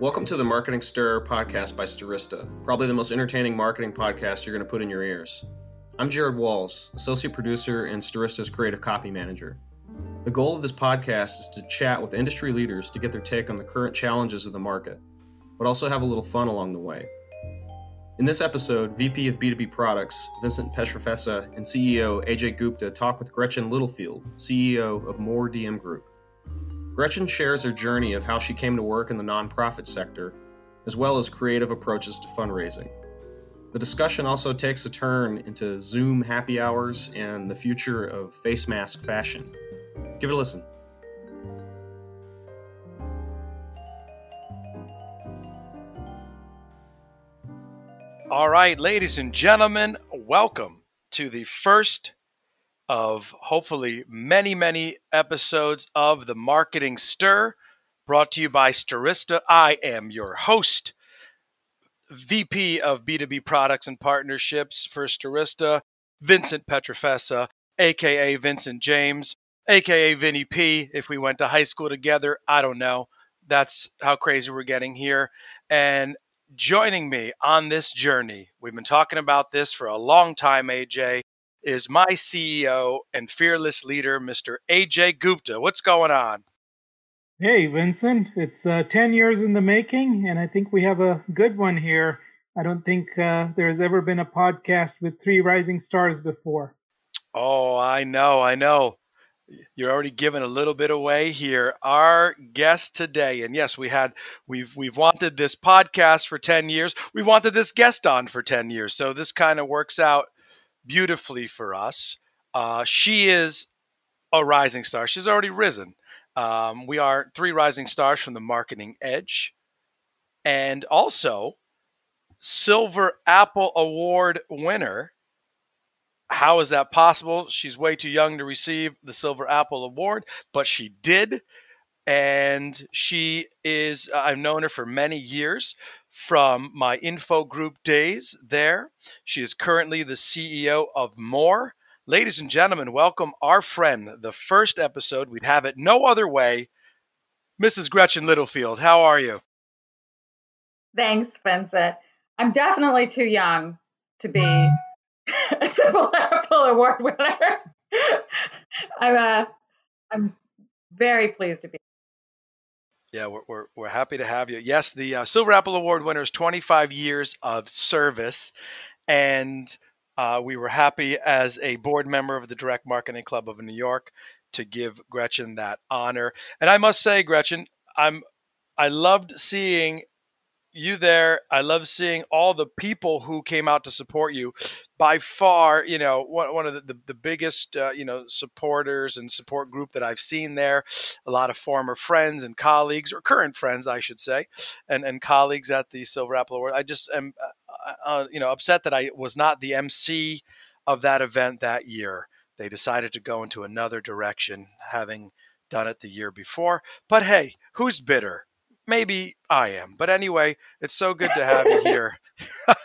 Welcome to the Marketing Stir podcast by Stirista, probably the most entertaining marketing podcast you're going to put in your ears. I'm Jared Walls, associate producer and Stirista's creative copy manager. The goal of this podcast is to chat with industry leaders to get their take on the current challenges of the market, but also have a little fun along the way. In this episode, VP of B2B Products, Vincent Pietrafesa, and CEO AJ Gupta talk with Gretchen Littlefield, CEO of Moore DM Group. Gretchen shares her journey of how she came to work in the nonprofit sector, as well as creative approaches to fundraising. The discussion also takes a turn into Zoom happy hours and the future of face mask fashion. Give it a listen. All right, ladies and gentlemen, welcome to the first of hopefully many, many episodes of the Marketing Stir brought to you by Stirista. I am your host, VP of B2B Products and Partnerships for Stirista, Vincent Pietrafesa, aka Vincent James, aka Vinny P. If we went to high school together, I don't know. That's how crazy we're getting here. And joining me on this journey, we've been talking about this for a long time, AJ is my CEO and fearless leader, Mr. AJ Gupta. What's going on? Hey, Vincent. It's uh, 10 years in the making, and I think we have a good one here. I don't think uh, there has ever been a podcast with three rising stars before. Oh, I know, I know. You're already giving a little bit away here. Our guest today, and yes, we had we've we've wanted this podcast for 10 years. We wanted this guest on for 10 years. So this kind of works out beautifully for us. Uh, she is a rising star. She's already risen. Um, we are three rising stars from the Marketing Edge, and also Silver Apple Award winner. How is that possible? She's way too young to receive the Silver Apple Award, but she did. And she is, I've known her for many years from my Infogroup days there. She is currently the CEO of Moore. Ladies and gentlemen, welcome our friend. The first episode, we'd have it no other way. Mrs. Gretchen Littlefield, how are you? Thanks, Vincent. I'm definitely too young to be a Silver Apple Award winner. I'm uh, I'm very pleased to be yeah, we're, we're, we're happy to have you. Yes, the uh, Silver Apple Award winner is 25 years of service. And uh, we were happy as a board member of the Direct Marketing Club of New York to give Gretchen that honor. And I must say, Gretchen, I'm I loved seeing you there. I love seeing all the people who came out to support you. By far, you know, one, one of the, the, the biggest, uh, you know, supporters and support group that I've seen there. A lot of former friends and colleagues, or current friends, I should say, and, and colleagues at the Silver Apple Award. I just am, uh, uh, uh you know, upset that I was not the MC of that event that year. They decided to go into another direction, having done it the year before. But hey, who's bitter? Maybe I am. But anyway, it's so good to have you here.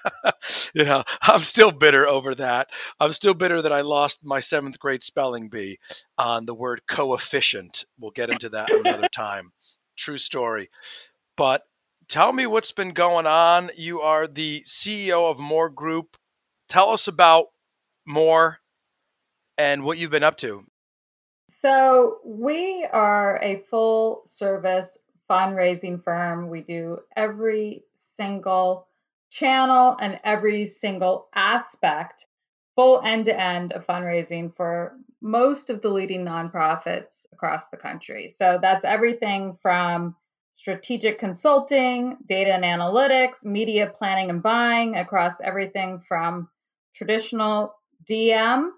you know, I'm still bitter over that. I'm still bitter that I lost my seventh grade spelling bee on the word coefficient. We'll get into that another time. True story. But tell me what's been going on. You are the CEO of Moore Group. Tell us about Moore and what you've been up to. So, we are a full service fundraising firm. We do every single channel and every single aspect, full end to end of fundraising for most of the leading nonprofits across the country. So that's everything from strategic consulting, data and analytics, media planning and buying across everything from traditional DM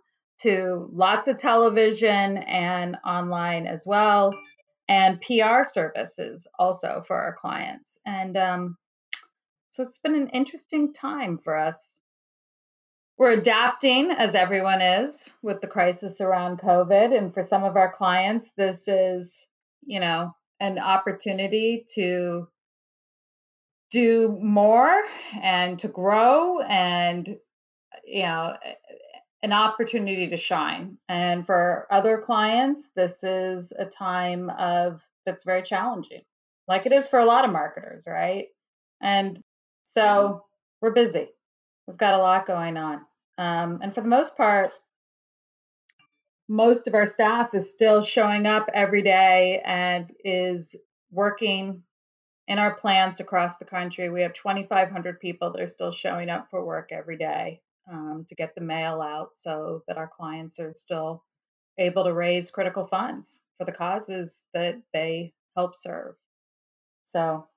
to lots of television and online as well and PR services also for our clients. And um, so it's been an interesting time for us. We're adapting as everyone is with the crisis around COVID. And for some of our clients, this is, you know, an opportunity to do more and to grow and, you know, an opportunity to shine. And for other clients, this is a time of that's very challenging. like it is for a lot of marketers, right? And so we're busy. We've got a lot going on. Um, and for the most part, most of our staff is still showing up every day and is working in our plants across the country. We have 2,500 people that are still showing up for work every day um, to get the mail out so that our clients are still able to raise critical funds for the causes that they help serve. So,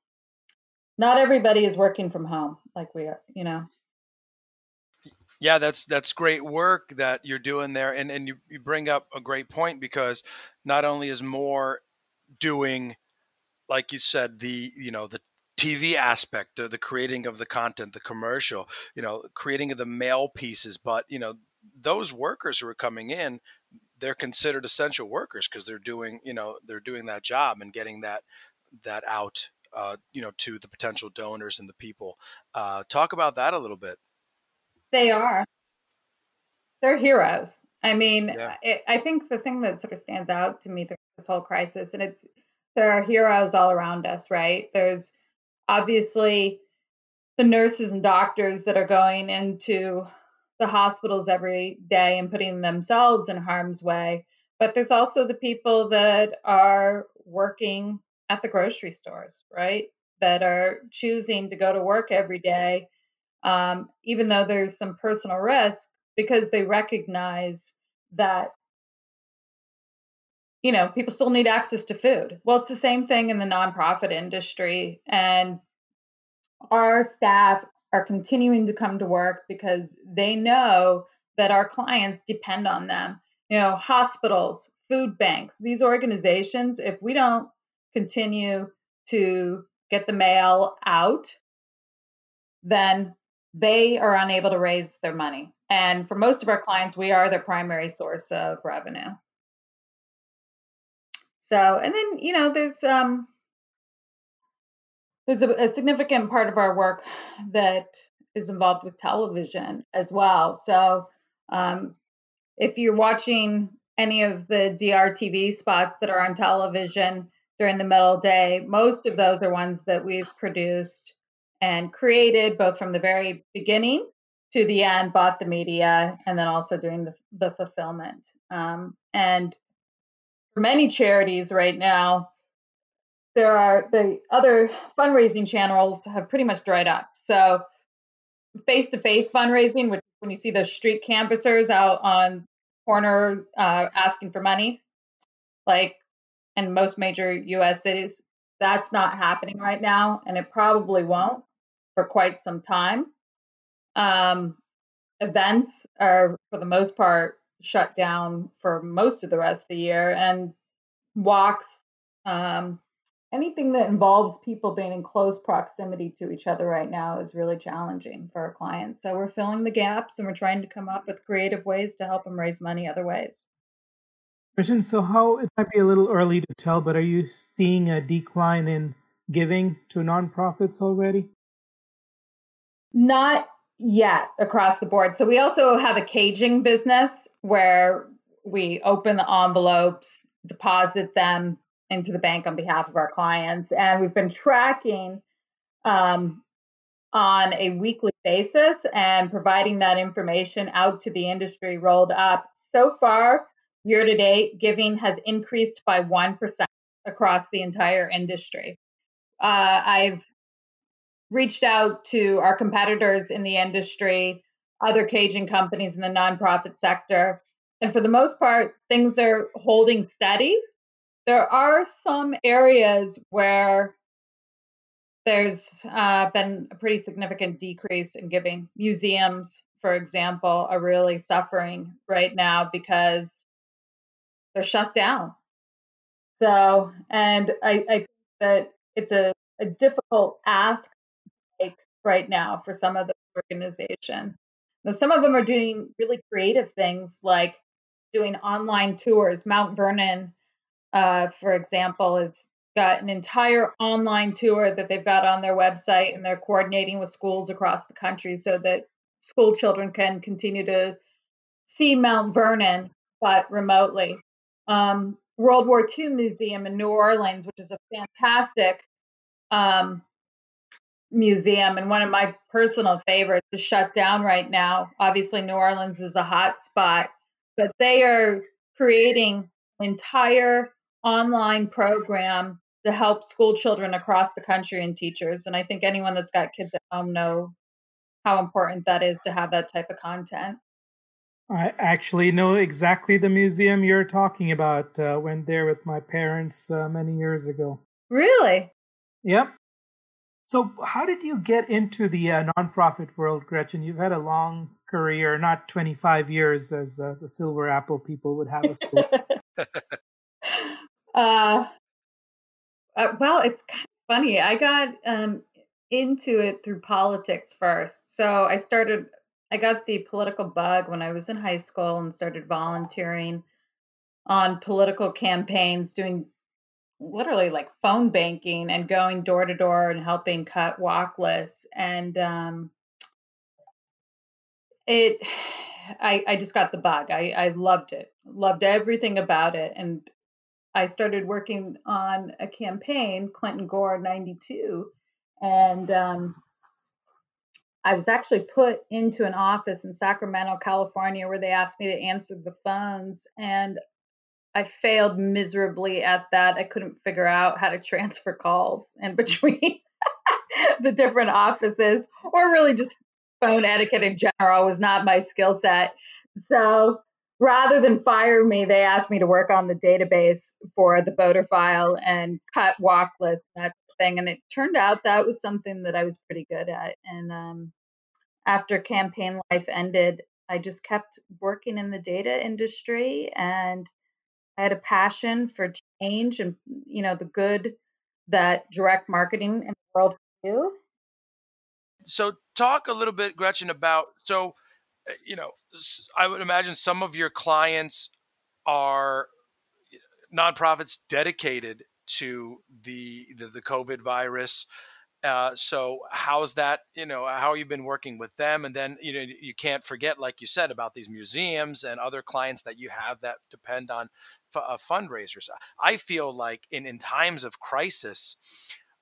not everybody is working from home like we are, you know. Yeah, that's that's great work that you're doing there, and and you, you bring up a great point because not only is Moore doing, like you said, the you know the TV aspect, the, the creating of the content, the commercial, you know, creating of the mail pieces, but you know those workers who are coming in, they're considered essential workers because they're doing you know they're doing that job and getting that that out uh, you know to the potential donors and the people. Uh, talk about that a little bit. They are. They're heroes. I mean, yeah. I, I think the thing that sort of stands out to me through this whole crisis, and it's there are heroes all around us, right? There's obviously the nurses and doctors that are going into the hospitals every day and putting themselves in harm's way. But there's also the people that are working at the grocery stores, right? That are choosing to go to work every day um, even though there's some personal risk because they recognize that you know people still need access to food well it's the same thing in the nonprofit industry and our staff are continuing to come to work because they know that our clients depend on them you know hospitals food banks these organizations if we don't continue to get the mail out then they are unable to raise their money. And for most of our clients, we are their primary source of revenue. So, and then, you know, there's um there's a, a significant part of our work that is involved with television as well. So, um, if you're watching any of the DRTV spots that are on television during the middle day, most of those are ones that we've produced and created both from the very beginning to the end, bought the media, and then also doing the, the fulfillment. Um, and many charities right now, there are the other fundraising channels have pretty much dried up. So face to face fundraising, which when you see those street canvassers out on corner uh, asking for money, like in most major U.S. cities, that's not happening right now, and it probably won't for quite some time. Um, events are, for the most part, shut down for most of the rest of the year, and walks, um, anything that involves people being in close proximity to each other right now is really challenging for our clients. So we're filling the gaps and we're trying to come up with creative ways to help them raise money other ways. Christian, so how it might be a little early to tell, but are you seeing a decline in giving to nonprofits already? Not yet across the board. So we also have a caging business where we open the envelopes, deposit them into the bank on behalf of our clients, and we've been tracking um, on a weekly basis and providing that information out to the industry rolled up. So far, year to date, giving has increased by 1% across the entire industry. Uh, I've reached out to our competitors in the industry, other caging companies in the nonprofit sector. And for the most part, things are holding steady. There are some areas where there's uh, been a pretty significant decrease in giving. Museums, for example, are really suffering right now because they're shut down. So, and I, I think that it's a, a difficult ask right now for some of the organizations. Now, some of them are doing really creative things like doing online tours. Mount Vernon, uh, for example, has got an entire online tour that they've got on their website, and they're coordinating with schools across the country so that school children can continue to see Mount Vernon, but remotely. Um, World War II Museum in New Orleans, which is a fantastic um, museum, and one of my personal favorites is shut down right now. Obviously, New Orleans is a hot spot, but they are creating an entire online program to help school children across the country and teachers. And I think anyone that's got kids at home know how important that is to have that type of content. I actually know exactly the museum you're talking about. Uh, went there with my parents uh, many years ago. Really? Yep. So, how did you get into the uh, nonprofit world, Gretchen? You've had a long career, not 25 years as uh, the Silver Apple people would have us. uh, uh, well, it's kind of funny. I got um, into it through politics first. So I started, I got the political bug when I was in high school and started volunteering on political campaigns, doing literally like phone banking and going door to door and helping cut walk lists. And um, it, I, I just got the bug. I, I loved it, loved everything about it. And I started working on a campaign, Clinton Gore 92, and um, I was actually put into an office in Sacramento, California, where they asked me to answer the phones. And I failed miserably at that. I couldn't figure out how to transfer calls in between the different offices, or really just phone etiquette in general was not my skill set. So rather than fire me, they asked me to work on the database for the voter file and cut walk list that thing. And it turned out that was something that I was pretty good at. And um, after campaign life ended, I just kept working in the data industry and I had a passion for change and you know the good that direct marketing in the world can do. So talk a little bit, Gretchen, about so eh, you know I would imagine some of your clients are nonprofits dedicated to the the, the COVID virus. Uh, so how's that? You know, how you've been working with them? And then you know, you can't forget, like you said, about these museums and other clients that you have that depend on f- uh, fundraisers. I feel like in in times of crisis,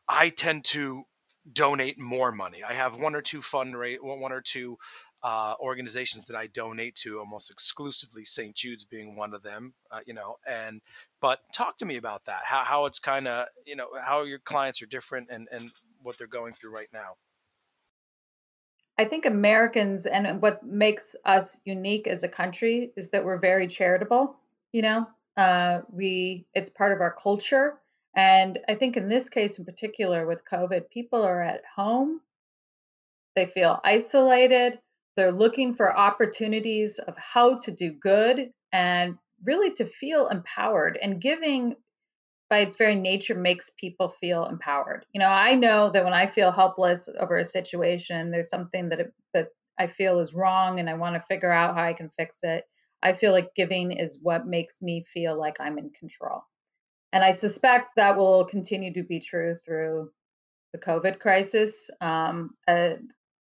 I tend to donate more money. I have one or two fundraise, one or two uh, organizations that I donate to almost exclusively, St. Jude's being one of them, uh, you know, and, but talk to me about that, how, how it's kind of, you know, how your clients are different and, and what they're going through right now. I think Americans and what makes us unique as a country is that we're very charitable, you know, uh, we, it's part of our culture. And I think in this case in particular with COVID, people are at home. They feel isolated they're looking for opportunities of how to do good and really to feel empowered. And giving, by its very nature, makes people feel empowered. You know, I know that when I feel helpless over a situation, there's something that it, that I feel is wrong, and I want to figure out how I can fix it. I feel like giving is what makes me feel like I'm in control. And I suspect that will continue to be true through the COVID crisis. Um, uh,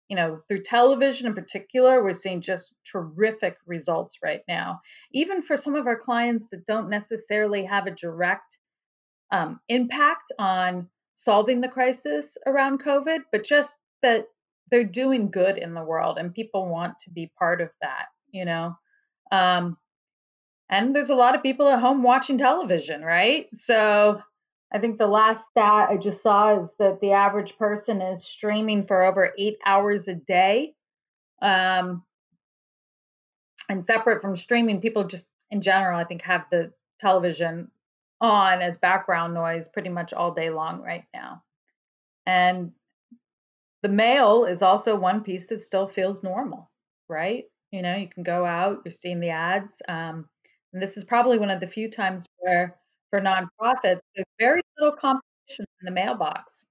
you know, through television in particular, we're seeing just terrific results right now. Even for some of our clients that don't necessarily have a direct um, impact on solving the crisis around COVID, but just that they're doing good in the world and people want to be part of that, you know. Um, and there's a lot of people at home watching television, right? So I think the last stat I just saw is that the average person is streaming for over eight hours a day. Um, and separate from streaming, people just in general, I think, have the television on as background noise pretty much all day long right now. And the mail is also one piece that still feels normal, right? You know, you can go out, you're seeing the ads. Um, and this is probably one of the few times where for nonprofits, there's very little competition in the mailbox.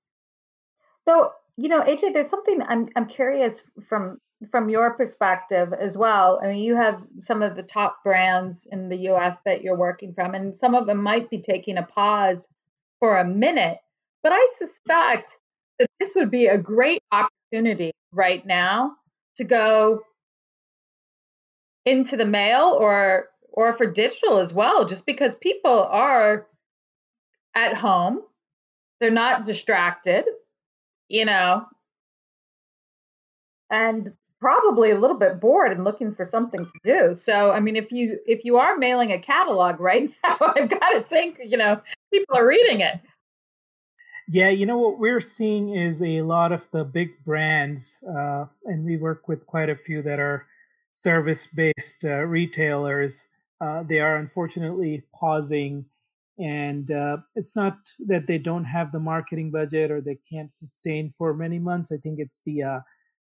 So, you know, AJ, there's something I'm I'm curious from from your perspective as well. I mean, you have some of the top brands in the US that you're working from, and some of them might be taking a pause for a minute. But I suspect that this would be a great opportunity right now to go into the mail or or for digital as well, just because people are at home. they're not distracted, you know, and probably a little bit bored and looking for something to do. So, I mean, if you if you are mailing a catalog right now, I've got to think, you know, people are reading it. Yeah, you know what we're seeing is a lot of the big brands, uh, and we work with quite a few that are service-based uh, retailers. Uh, they are unfortunately pausing, and uh, it's not that they don't have the marketing budget or they can't sustain for many months. I think it's the uh,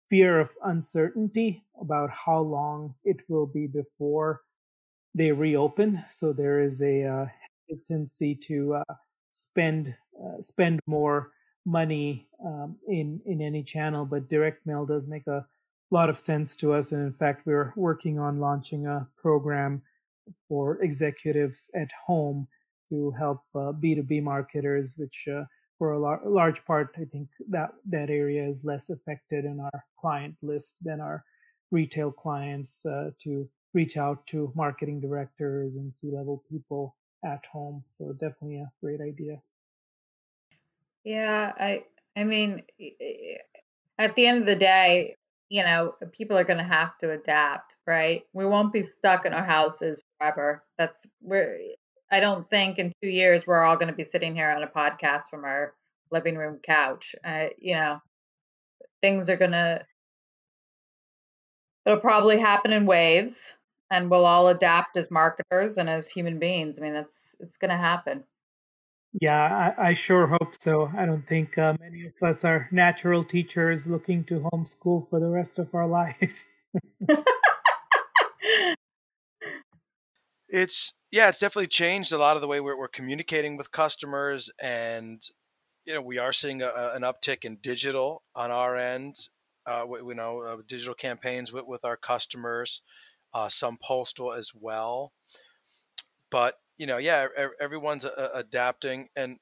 fear of uncertainty about how long it will be before they reopen. So there is a uh, hesitancy to uh, spend uh, spend more money um, in in any channel. But direct mail does make a lot of sense to us, and in fact, we're working on launching a program for executives at home to help B2B uh, marketers, which uh, for a lar- large part, I think that that area is less affected in our client list than our retail clients uh, to reach out to marketing directors and C-level people at home. So definitely a great idea. Yeah, I I mean, at the end of the day, you know, people are going to have to adapt, right? We won't be stuck in our houses forever. That's we're I don't think in two years we're all going to be sitting here on a podcast from our living room couch. Uh, you know, things are going to, it'll probably happen in waves and we'll all adapt as marketers and as human beings. I mean, that's, it's going to happen. Yeah, I, I, sure hope so. I don't think uh, many of us are natural teachers looking to homeschool for the rest of our life. it's yeah, it's definitely changed a lot of the way we're, we're communicating with customers, and you know we are seeing a, an uptick in digital on our end. Uh, we, we know uh, digital campaigns with, with our customers, uh, some postal as well. But you know, yeah, everyone's uh, adapting, and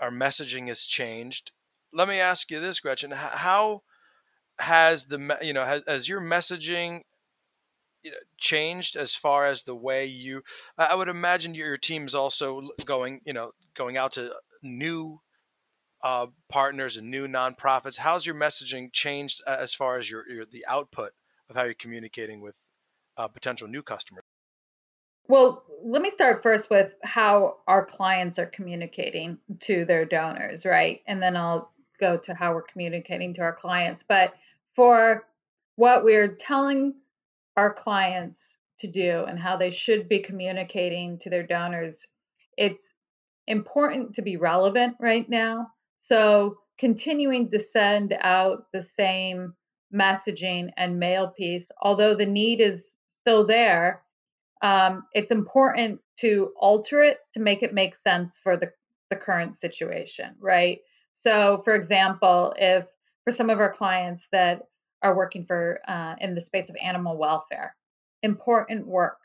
our messaging has changed. Let me ask you this, Gretchen: How has the you know has, has your messaging changed as far as the way you i would imagine your team is also going you know going out to new uh, partners and new nonprofits. How's your messaging changed as far as your, your the output of how you're communicating with uh, potential new customers? Well let me start first with how our clients are communicating to their donors right? And then i'll go to how we're communicating to our clients. But for what we're telling our clients to do and how they should be communicating to their donors, it's important to be relevant right now. So, continuing to send out the same messaging and mail piece, although the need is still there, um, it's important to alter it to make it make sense for the, the current situation, right? So, for example, if for some of our clients that are working for uh, in the space of animal welfare. Important work.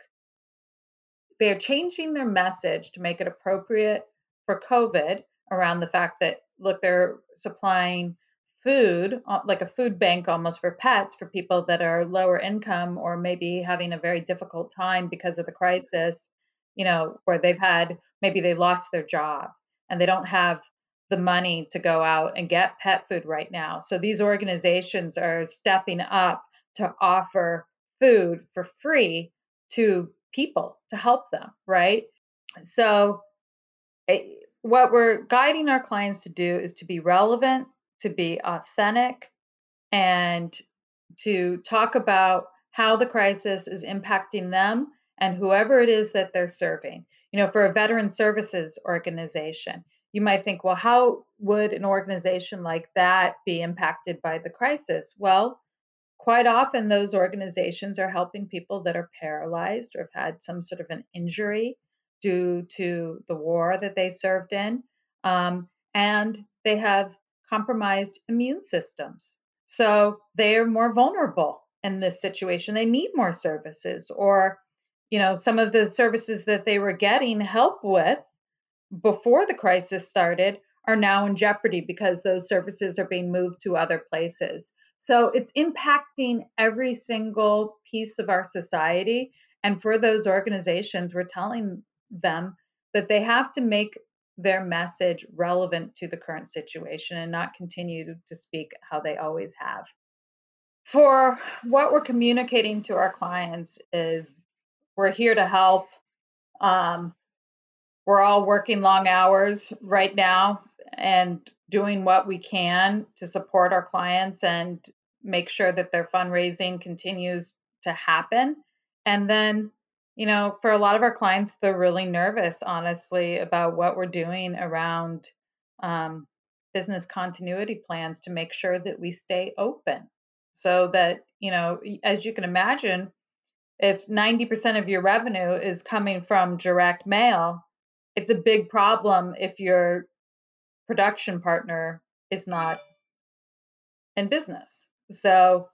They are changing their message to make it appropriate for COVID around the fact that look, they're supplying food uh, like a food bank almost for pets for people that are lower income or maybe having a very difficult time because of the crisis you know where they've had maybe they lost their job and they don't have the money to go out and get pet food right now. So these organizations are stepping up to offer food for free to people to help them, right? So it, eh, what we're guiding our clients to do is to be relevant, to be authentic, and to talk about how the crisis is impacting them and whoever it is that they're serving. You know, for a veteran services organization, you might think, well, how would an organization like that be impacted by the crisis? Well, quite often those organizations are helping people that are paralyzed or have had some sort of an injury due to the war that they served in. Um, and they have compromised immune systems. So they are more vulnerable in this situation. They need more services, or, you know, some of the services that they were getting help with before the crisis started are now in jeopardy because those services are being moved to other places. So it's impacting every single piece of our society. And for those organizations, we're telling them that they have to make their message relevant to the current situation and not continue to speak how they always have. For what we're communicating to our clients is we're here to help. Um, we're all working long hours right now and doing what we can to support our clients and make sure that their fundraising continues to happen. And then you know, for a lot of our clients, they're really nervous, honestly, about what we're doing around um, business continuity plans to make sure that we stay open. So that, you know, as you can imagine, if 90% of your revenue is coming from direct mail, it's a big problem if your production partner is not in business. So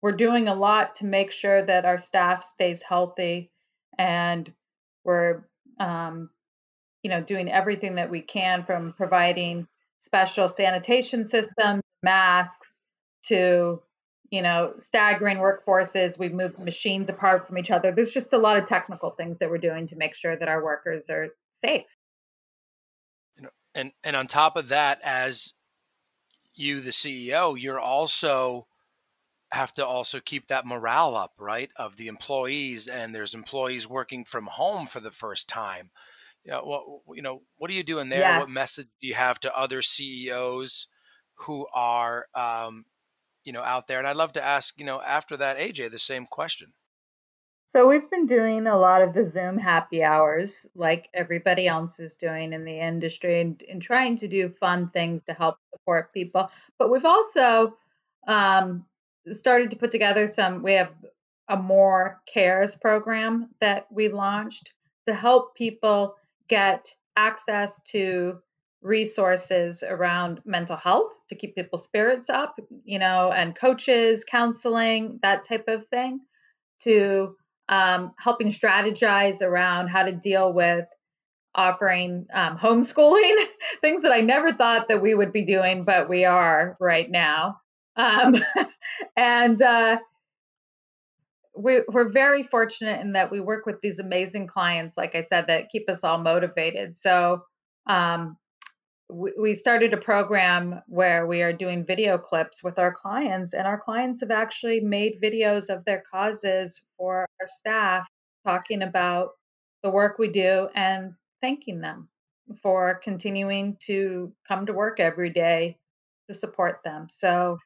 we're doing a lot to make sure that our staff stays healthy and we're um, you know doing everything that we can from providing special sanitation systems masks to you know staggering workforces we've moved machines apart from each other there's just a lot of technical things that we're doing to make sure that our workers are safe you know, and and on top of that as you the ceo you're also have to also keep that morale up, right? Of the employees, and there's employees working from home for the first time. You know, what you know, what are you doing there? Yes. What message do you have to other CEOs who are, um, you know, out there? And I'd love to ask, you know, after that, AJ, the same question. So we've been doing a lot of the Zoom happy hours, like everybody else is doing in the industry, and, and trying to do fun things to help support people. But we've also um, started to put together some we have a Moore cares program that we launched to help people get access to resources around mental health to keep people's spirits up you know and coaches counseling that type of thing to um, helping strategize around how to deal with offering um, homeschooling things that i never thought that we would be doing but we are right now um, and uh, we, we're very fortunate in that we work with these amazing clients, like I said, that keep us all motivated. So um, we, started a program where we are doing video clips with our clients, and our clients have actually made videos of their causes for our staff, talking about the work we do and thanking them for continuing to come to work every day to support them. So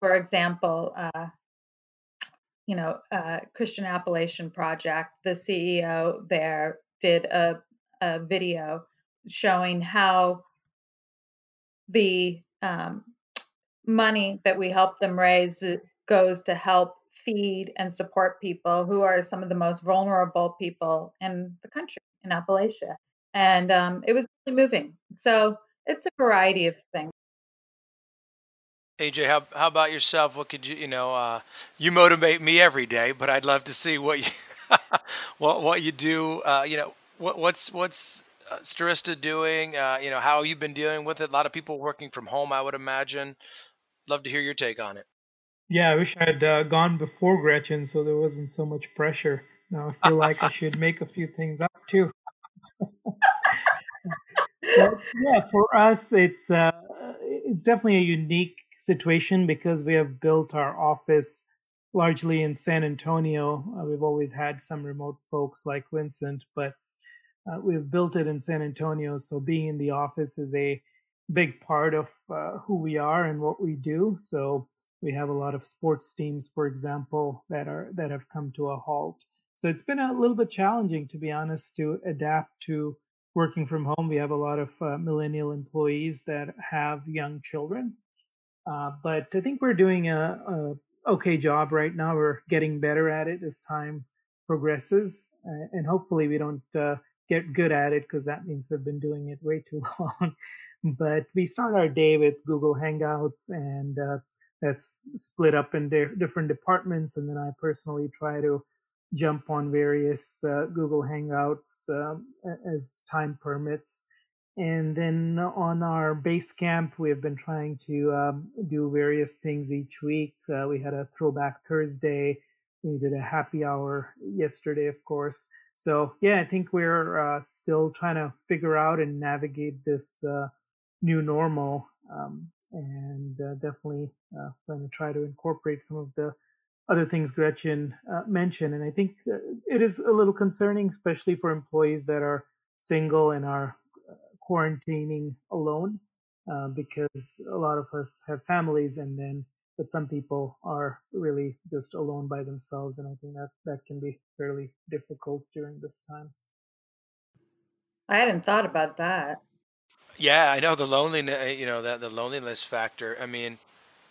for example, uh, you know, uh, Christian Appalachian Project, the CEO there did a, a video showing how the um, money that we help them raise goes to help feed and support people who are some of the most vulnerable people in the country in Appalachia. And um, it was really moving. So it's a variety of things. AJ, how how about yourself? What could you you know? Uh, you motivate me every day, but I'd love to see what you what what you do. Uh, you know, what what's what's uh, Stirista doing? Uh, you know, how you've been dealing with it. A lot of people working from home, I would imagine. Love to hear your take on it. Yeah, I wish I had uh, gone before Gretchen, so there wasn't so much pressure. Now I feel like I should make a few things up too. but yeah, for us, it's uh, it's definitely a unique situation because we have built our office largely in San Antonio. Uh, we've always had some remote folks like Vincent, but uh, we've built it in San Antonio. So being in the office is a big part of uh, who we are and what we do. So we have a lot of sports teams, for example, that are that have come to a halt. So it's been a little bit challenging, to be honest, to adapt to working from home. We have a lot of uh, millennial employees that have young children, uh, but I think we're doing a, a, okay job right now. We're getting better at it as time progresses, and hopefully we don't uh, get good at it because that means we've been doing it way too long. but we start our day with Google Hangouts, and uh, that's split up in di- different departments, and then I personally try to jump on various uh, Google Hangouts um, as time permits and then on our base camp, we have been trying to um, do various things each week. Uh, we had a throwback Thursday we did a happy hour yesterday, of course. So yeah, I think we're uh, still trying to figure out and navigate this uh, new normal, um, and uh, definitely uh, going to try to incorporate some of the other things Gretchen uh, mentioned. And I think uh, it is a little concerning, especially for employees that are single and are quarantining alone, because a lot of us have families, and then but some people are really just alone by themselves and i think that that can be fairly difficult during this time. I hadn't thought about that. Yeah i know the loneliness you know that the loneliness factor i mean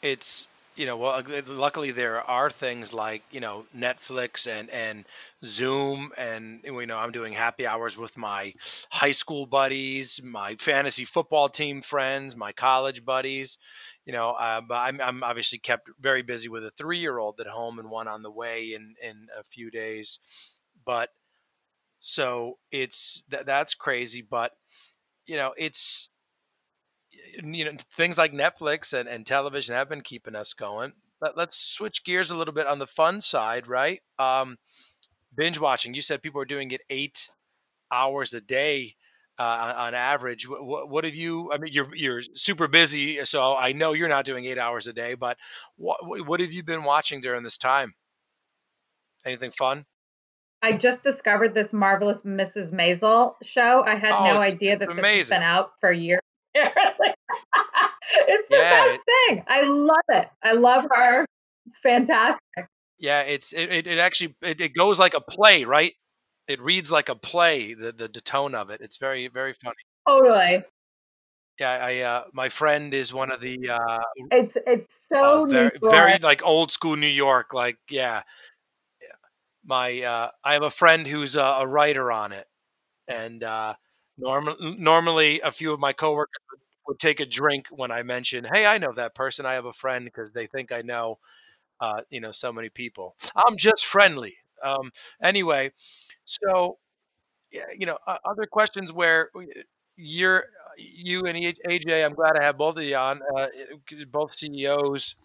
it's you know, well, luckily there are things like you know Netflix and and Zoom, and you know I'm doing happy hours with my high school buddies, my fantasy football team friends, my college buddies. You know, uh, I'm I'm obviously kept very busy with a three year old at home and one on the way in in a few days, but so it's that that's crazy, but you know it's you know things like Netflix and, and television have been keeping us going. Let, let's switch gears a little bit on the fun side, right? Um, binge watching. You said people are doing it eight hours a day uh, on, on, average. What, what, have you? I mean, you're you're super busy, so I know you're not doing eight hours a day. But what what have you been watching during this time? Anything fun? I just discovered this marvelous Mrs. Maisel show. I had oh, no idea that amazing. this has been out for years. it's the yeah, best thing. I love it. I love her. It's fantastic. Yeah, it's it, it, it actually it, it goes like a play, right? It reads like a play, the, the the tone of it. It's very very funny. Totally. Yeah, I uh my friend is one of the uh It's it's so uh, very, very like old school New York like yeah. My uh I have a friend who's a, a writer on it and uh Norm- normally, a few of my coworkers would, take a drink when I mention, "Hey, I know that person. I have a friend," because they think I know, uh, you know, so many people. I'm just friendly. Um, anyway, so you know, uh, other questions where you're you and AJ. I'm glad to have both of you on, uh, both CEOs.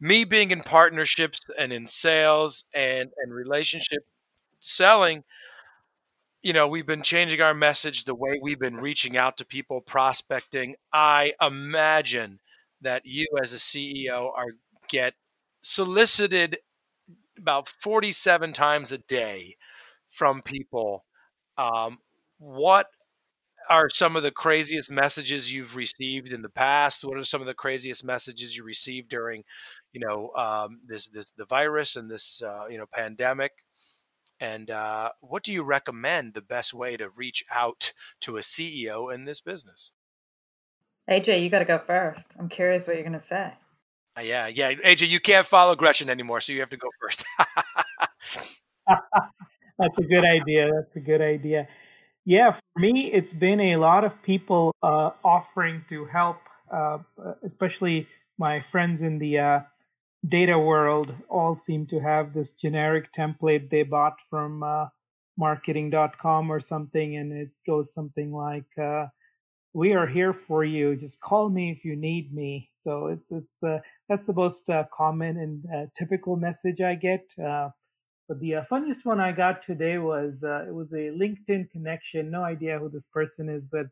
Me being in partnerships and in sales and and relationship selling you know, we've been changing our message, the way we've been reaching out to people, prospecting. I imagine that you as a CEO are get solicited about 47 times a day from people. Um, what are some of the craziest messages you've received in the past? What are some of the craziest messages you received during, you know, um, this this the virus and this uh, you know pandemic? And uh, what do you recommend the best way to reach out to a CEO in this business? AJ, you got to go first. I'm curious what you're going to say. Uh, yeah, yeah. AJ, you can't follow Gretchen anymore, so you have to go first. That's a good idea. That's a good idea. Yeah, for me, it's been a lot of people uh, offering to help, uh, especially my friends in the uh, data world all seem to have this generic template they bought from uh, marketing.com or something and it goes something like uh, we are here for you. Just call me if you need me. So it's it's uh, that's the most uh, common and uh, typical message i get uh, but the funniest one i got today was it was a linkedin connection. No idea who this person is but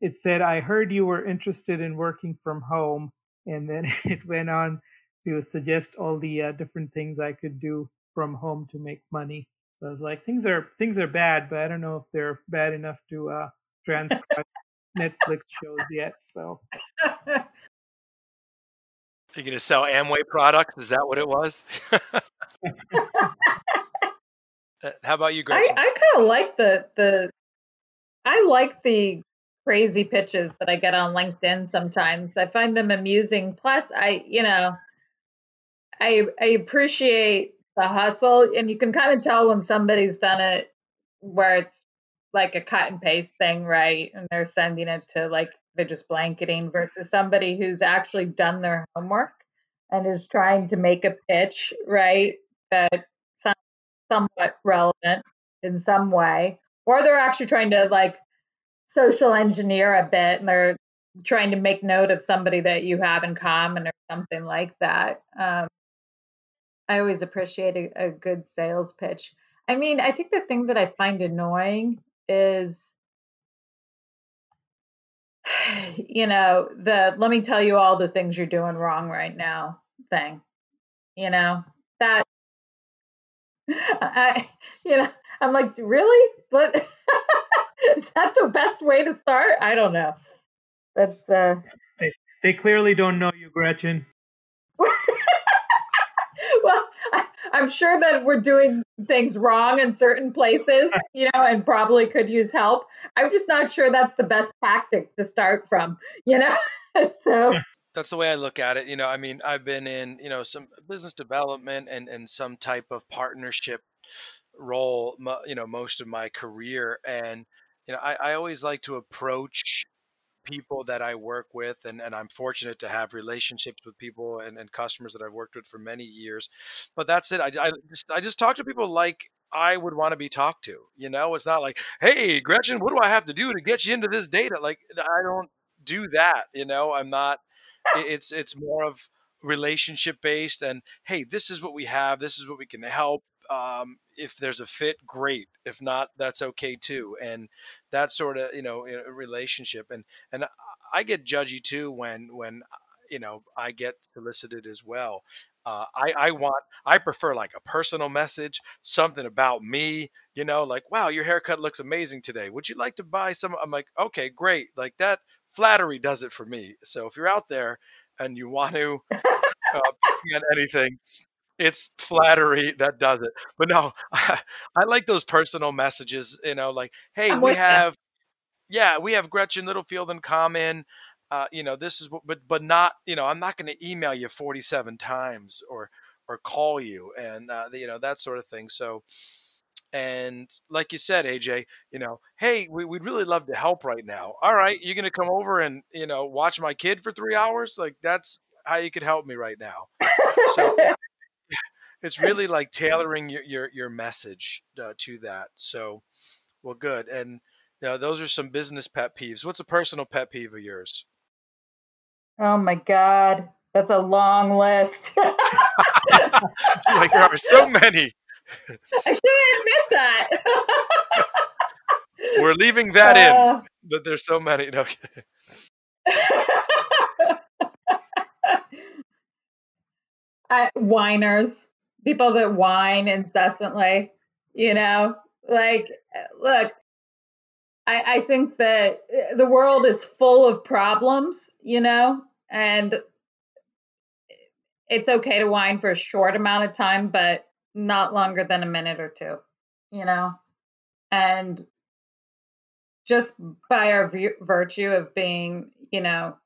it said i heard you were interested in working from home and then it went on to suggest all the uh, different things I could do from home to make money. So I was like, things are things are bad, but I don't know if they're bad enough to uh, transcribe Netflix shows yet. So. You're going to sell Amway products? Is that what it was? Uh, how about you, Gretchen? I, I kind of like the the I like the crazy pitches that I get on LinkedIn sometimes. I find them amusing. Plus, I you know I I appreciate the hustle, and you can kind of tell when somebody's done it where it's like a cut and paste thing, right? And they're sending it to like they're just blanketing versus somebody who's actually done their homework and is trying to make a pitch, right? That somewhat relevant in some way, or they're actually trying to like social engineer a bit and they're trying to make note of somebody that you have in common or something like that. Um, I always appreciate a, a good sales pitch. I mean, I think the thing that I find annoying is you know, the let me tell you all the things you're doing wrong right now thing. You know, that I, you know, I'm like, really? But is that the best way to start? I don't know. That's uh they, they clearly don't know you, Gretchen. well, I, I'm sure that we're doing things wrong in certain places, you know, and probably could use help. I'm just not sure that's the best tactic to start from, you know. so that's the way I look at it. You know, I mean, I've been in, you know, some business development and and some type of partnership role, you know, most of my career, and you know, I, I always like to approach people that I work with, and, and I'm fortunate to have relationships with people and, and customers that I've worked with for many years. But that's it. I, I just I just talk to people like I would want to be talked to. You know, it's not like, hey, Gretchen, what do I have to do to get you into this data? Like, I don't do that. You know, I'm not. It's it's more of relationship based, and hey, this is what we have. This is what we can help. Um, if there's a fit, great. If not, that's okay too. And that sort of you know relationship. And and I get judgy too when when you know I get solicited as well. Uh, I, I want I prefer like a personal message, something about me, you know, like wow, your haircut looks amazing today. Would you like to buy some? I'm like, okay, great. Like that flattery does it for me. So if you're out there and you want to uh, anything, it's flattery that does it. But no, I, I like those personal messages. You know, like, hey, we have, yeah, we have Gretchen Littlefield in common. Uh, you know, this is what, but but not, you know, I'm not going to email you 47 times or or call you and uh, you know that sort of thing. So, and like you said, AJ, you know, hey, we, would really love to help right now. All right, you're going to come over and you know watch my kid for three hours. Like that's how you could help me right now. So it's really like tailoring your your, your message uh, to that. So, well, good. And you know, those are some business pet peeves. What's a personal pet peeve of yours? Oh my God, that's a long list. like there are so many. I should admit that. We're leaving that uh, in, but there's so many. Okay. Uh, whiners people that whine incessantly, you know, like, look, I, I think that the world is full of problems, you know, and it's okay to whine for a short amount of time, but not longer than a minute or two, you know, and just by our virtue of being, you know,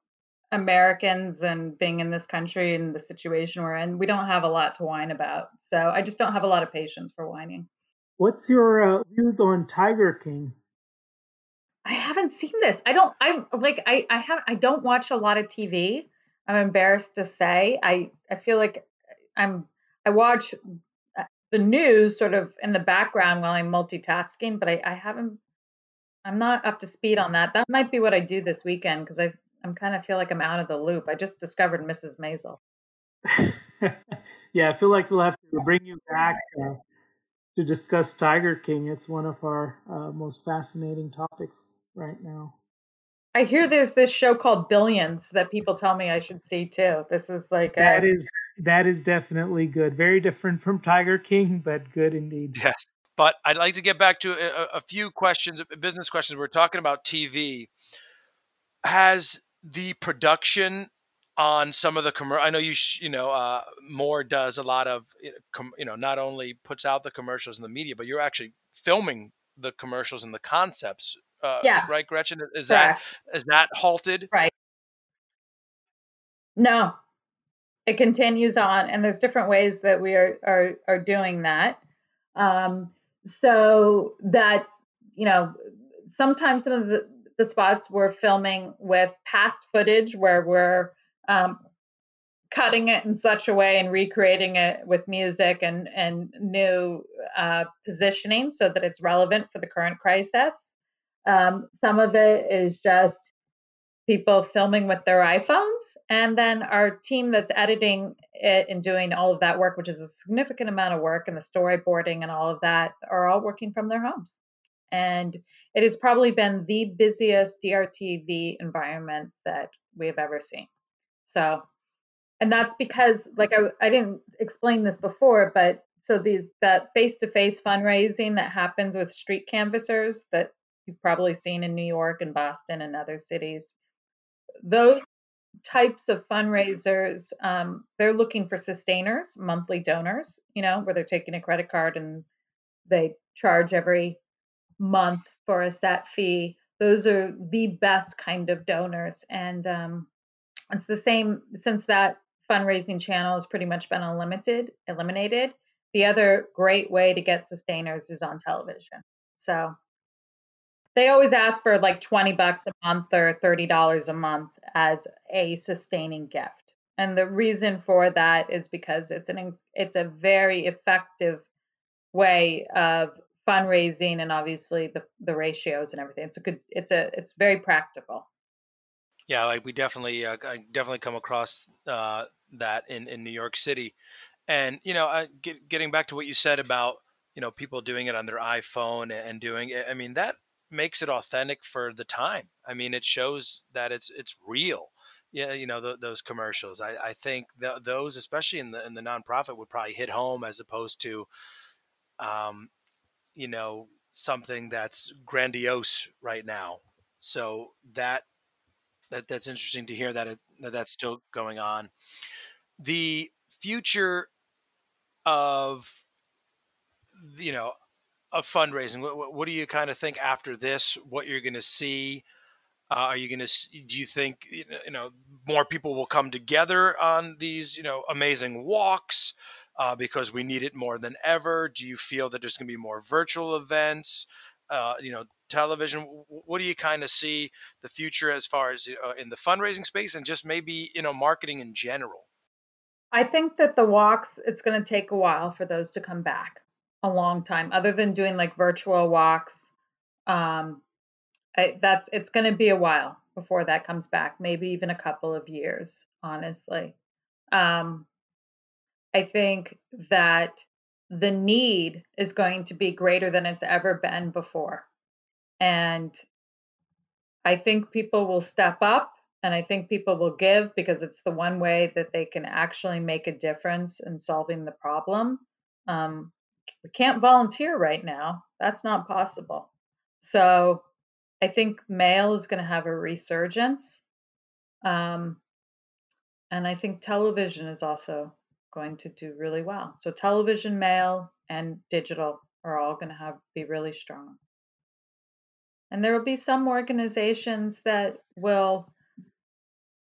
Americans and being in this country and the situation we're in, we don't have a lot to whine about. So I just don't have a lot of patience for whining. What's your uh, views on Tiger King? I haven't seen this. I don't. I like. I. I have. I don't watch a lot of TV. I'm embarrassed to say. I. I feel like I'm. I watch uh, the news sort of in the background while I'm multitasking, but I. I haven't. I'm not up to speed on that. That might be what I do this weekend because I've I'm kind of feel like I'm out of the loop. I just discovered Mrs. Maisel. yeah, I feel like we'll have to bring you back uh, to discuss Tiger King. It's one of our uh, most fascinating topics right now. I hear there's this show called Billions that people tell me I should see too. This is like that a- is that is definitely good. Very different from Tiger King, but good indeed. Yes. But I'd like to get back to a, a few questions, business questions. We're talking about TV. Has the production on some of the commercial. I know you sh- you know uh, Moore does a lot of com- you know not only puts out the commercials in the media, but you're actually filming the commercials and the concepts. Uh, yeah. Right, Gretchen. Is Correct. that is that halted? Right. No, it continues on, and there's different ways that we are are are doing that. Um, so that's you know sometimes some of the the spots we're filming with past footage where we're um, cutting it in such a way and recreating it with music and and new uh, positioning so that it's relevant for the current crisis. Um, some of it is just people filming with their iPhones. And then our team that's editing it and doing all of that work, which is a significant amount of work, and the storyboarding and all of that, are all working from their homes. And it has probably been the busiest DRTV environment that we have ever seen. So, and that's because, like I, I didn't explain this before, but so these that face-to-face fundraising that happens with street canvassers that you've probably seen in New York and Boston and other cities, those types of fundraisers, um, they're looking for sustainers, monthly donors, you know, where they're taking a credit card and they charge every month for a set fee. Those are the best kind of donors. And um, it's the same since that fundraising channel has pretty much been unlimited, eliminated. The other great way to get sustainers is on television. So they always ask for like 20 bucks a month or $30 a month as a sustaining gift. And the reason for that is because it's an it's a very effective way of fundraising and obviously the the ratios and everything. It's a good it's a it's very practical. Yeah, like we definitely uh, I definitely come across uh, that in in New York City. And you know, uh, get, getting back to what you said about you know people doing it on their iPhone and doing it. I mean that makes it authentic for the time. I mean, it shows that it's it's real. Yeah, you know th- those commercials. I, I think th- those, especially in the in the nonprofit, would probably hit home as opposed to, um, you know, something that's grandiose right now. So that that that's interesting to hear that, it, that that's still going on. The future of you know of fundraising what, what do you kind of think after this what you're going to see uh, are you going to do you think you know more people will come together on these you know amazing walks uh, because we need it more than ever do you feel that there's going to be more virtual events uh, you know television what do you kind of see the future as far as uh, in the fundraising space and just maybe you know marketing in general I think that the walks, it's going to take a while for those to come back, a long time. Other than doing like virtual walks, um, I, that's it's going to be a while before that comes back. Maybe even a couple of years, honestly. Um, I think that the need is going to be greater than it's ever been before, and I think people will step up and I think people will give because it's the one way that they can actually make a difference in solving the problem. Um, we can't volunteer right now. That's not possible. So I think mail is going to have a resurgence. Um, and I think television is also going to do really well. So television, mail, and digital are all going to have be really strong. And there will be some organizations that will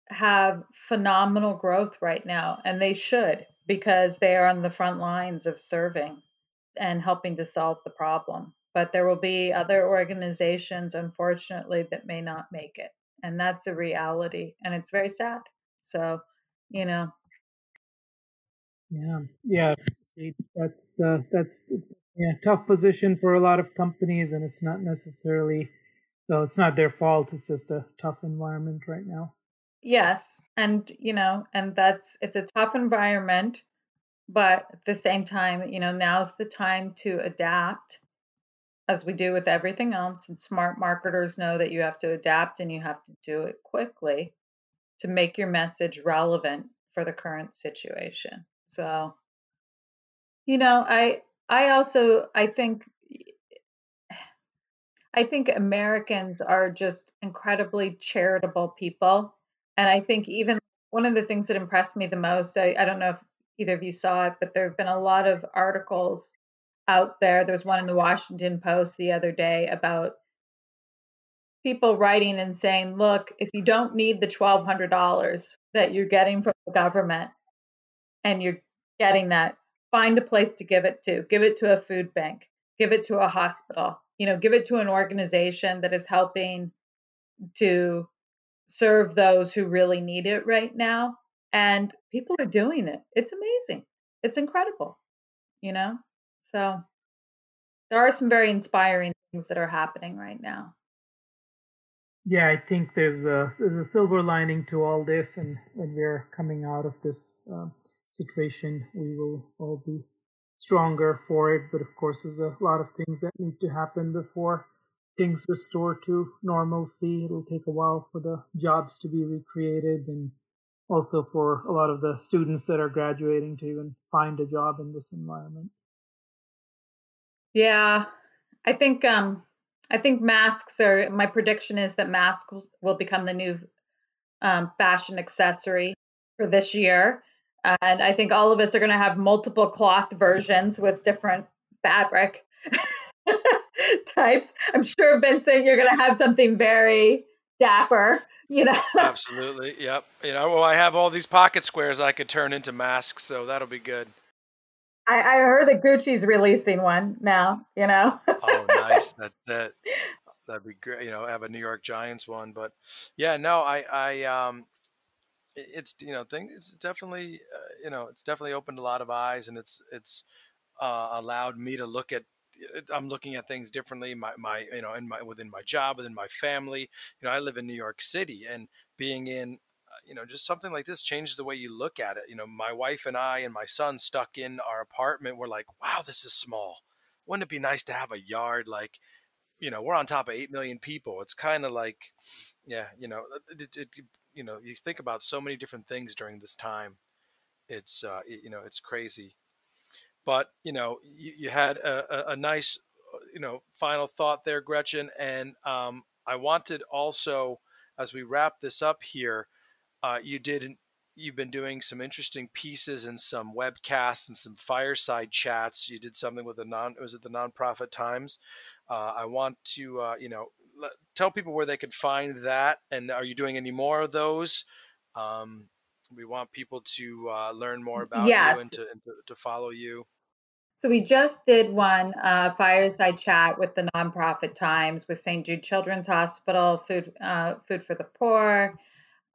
have phenomenal growth right now, and they should because they are on the front lines of serving and helping to solve the problem. But there will be other organizations, unfortunately, that may not make it. And that's a reality. And it's very sad. So, you know. Yeah. Yeah. That's, uh, that's, yeah, tough position for a lot of companies. And it's not necessarily, well, it's not their fault. It's just a tough environment right now. Yes, and you know, and that's it's a tough environment, but at the same time, you know, now's the time to adapt as we do with everything else. And smart marketers know that you have to adapt and you have to do it quickly to make your message relevant for the current situation. So, you know, I I also I think I think Americans are just incredibly charitable people and I think even one of the things that impressed me the most, I, I don't know if either of you saw it, but there have been a lot of articles out there. There was one in the Washington Post the other day about people writing and saying, look, if you don't need the $1,200 that you're getting from the government and you're getting that, find a place to give it to. Give it to a food bank, give it to a hospital, you know, give it to an organization that is helping to serve those who really need it right now. And people are doing it. It's amazing. It's incredible, you know? So there are some very inspiring things that are happening right now. yeah, I think there's a there's a silver lining to all this, and we're coming out of this uh, situation, we will all be stronger for it. But of course, there's a lot of things that need to happen before things restore to normalcy. It'll take a while for the jobs to be recreated, and also for a lot of the students that are graduating to even find a job in this environment. Yeah, I think um, I think masks are. My prediction is that masks will become the new um, fashion accessory for this year, and I think all of us are going to have multiple cloth versions with different fabric types. I'm sure Vincent, you're going to have something very dapper. You know. Absolutely. Yep. You know, well, I have all these pocket squares I could turn into masks, so that'll be good. I, I heard that Gucci's releasing one now. You know. oh, nice. That that that'd be great. You know, have a New York Giants one, but yeah, no, I I um, it's you know, thing it's definitely uh, you know, it's definitely opened a lot of eyes, and it's it's uh, allowed me to look at I'm looking at things differently. My, my, you know, in my within my job, within my family. You know, I live in New York City, and being in you know, just something like this changes the way you look at it. You know, my wife and I and my son stuck in our apartment. We're like, wow, this is small. Wouldn't it be nice to have a yard like, you know, we're on top of eight million people. It's kind of like, yeah, you know, it, it, you know, you think about so many different things during this time. It's, uh, you know, it's crazy. But you know, you, you had a, a, nice, uh, you know, final thought there, Gretchen, and um, I wanted also, as we wrap this up here uh, you did you've been doing some interesting pieces and some webcasts and some fireside chats. You did something with the non was it the nonprofit Times? Uh, I want to uh, you know tell people where they can find that. And are you doing any more of those? Um, we want people to uh, learn more about yes. you and, to, and to, to, follow you. So we just did one uh, fireside chat with the nonprofit Times with St. Jude Children's Hospital, Food uh, Food for the Poor,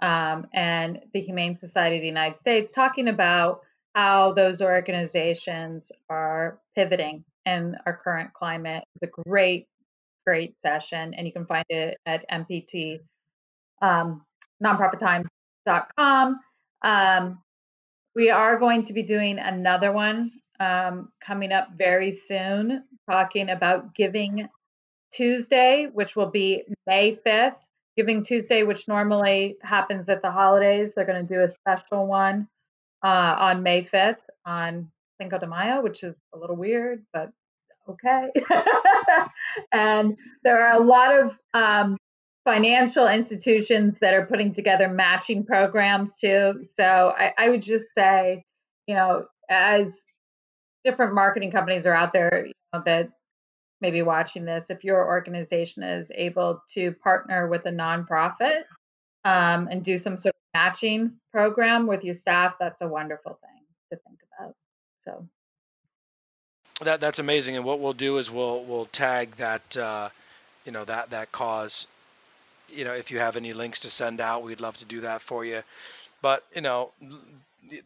um, and the Humane Society of the United States, talking about how those organizations are pivoting in our current climate. It's a great, great session, and you can find it at NPT um, nonprofittimes.com. Um, we are going to be doing another one um, coming up very soon, talking about Giving Tuesday, which will be May 5th. Giving Tuesday, which normally happens at the holidays, they're going to do a special one uh, on May 5th on Cinco de Mayo, which is a little weird, but okay. and there are a lot of um, financial institutions that are putting together matching programs too. So I, I would just say, you know, as different marketing companies are out there you know, that maybe watching this, if your organization is able to partner with a nonprofit um, and do some sort of matching program with your staff, that's a wonderful thing to think about. So that that's amazing. And what we'll do is we'll we'll tag that uh, you know that that cause. You know, if you have any links to send out, we'd love to do that for you. But you know,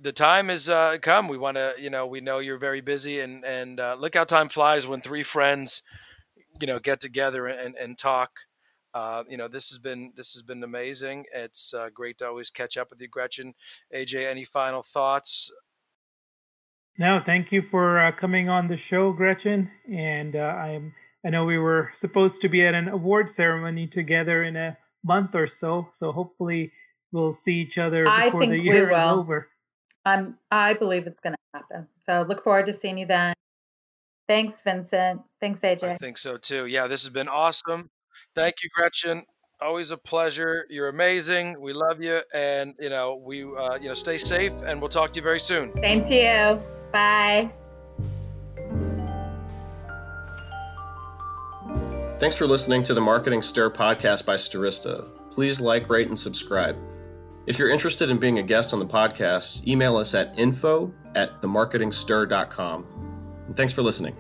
the time has uh, come. We want to, you know, we know you're very busy, and and uh, look how time flies when three friends, you know, get together and and talk. Uh, you know, this has been this has been amazing. It's uh, great to always catch up with you, Gretchen. AJ, any final thoughts? No, thank you for uh, coming on the show, Gretchen. And uh, I'm I know we were supposed to be at an award ceremony together in a month or so, so hopefully we'll see each other before the year is over. I'm I believe it's going to happen. So look forward to seeing you then. Thanks, Vincent. Thanks, AJ. I think so too. Yeah, this has been awesome. Thank you, Gretchen. Always a pleasure. You're amazing. We love you, and you know we uh, you know stay safe, and we'll talk to you very soon. Same to you. Bye. Thanks for listening to the Marketing Stir podcast by Stirista. Please like, rate, and subscribe. If you're interested in being a guest on the podcast, email us at info at themarketingstir.com. And thanks for listening.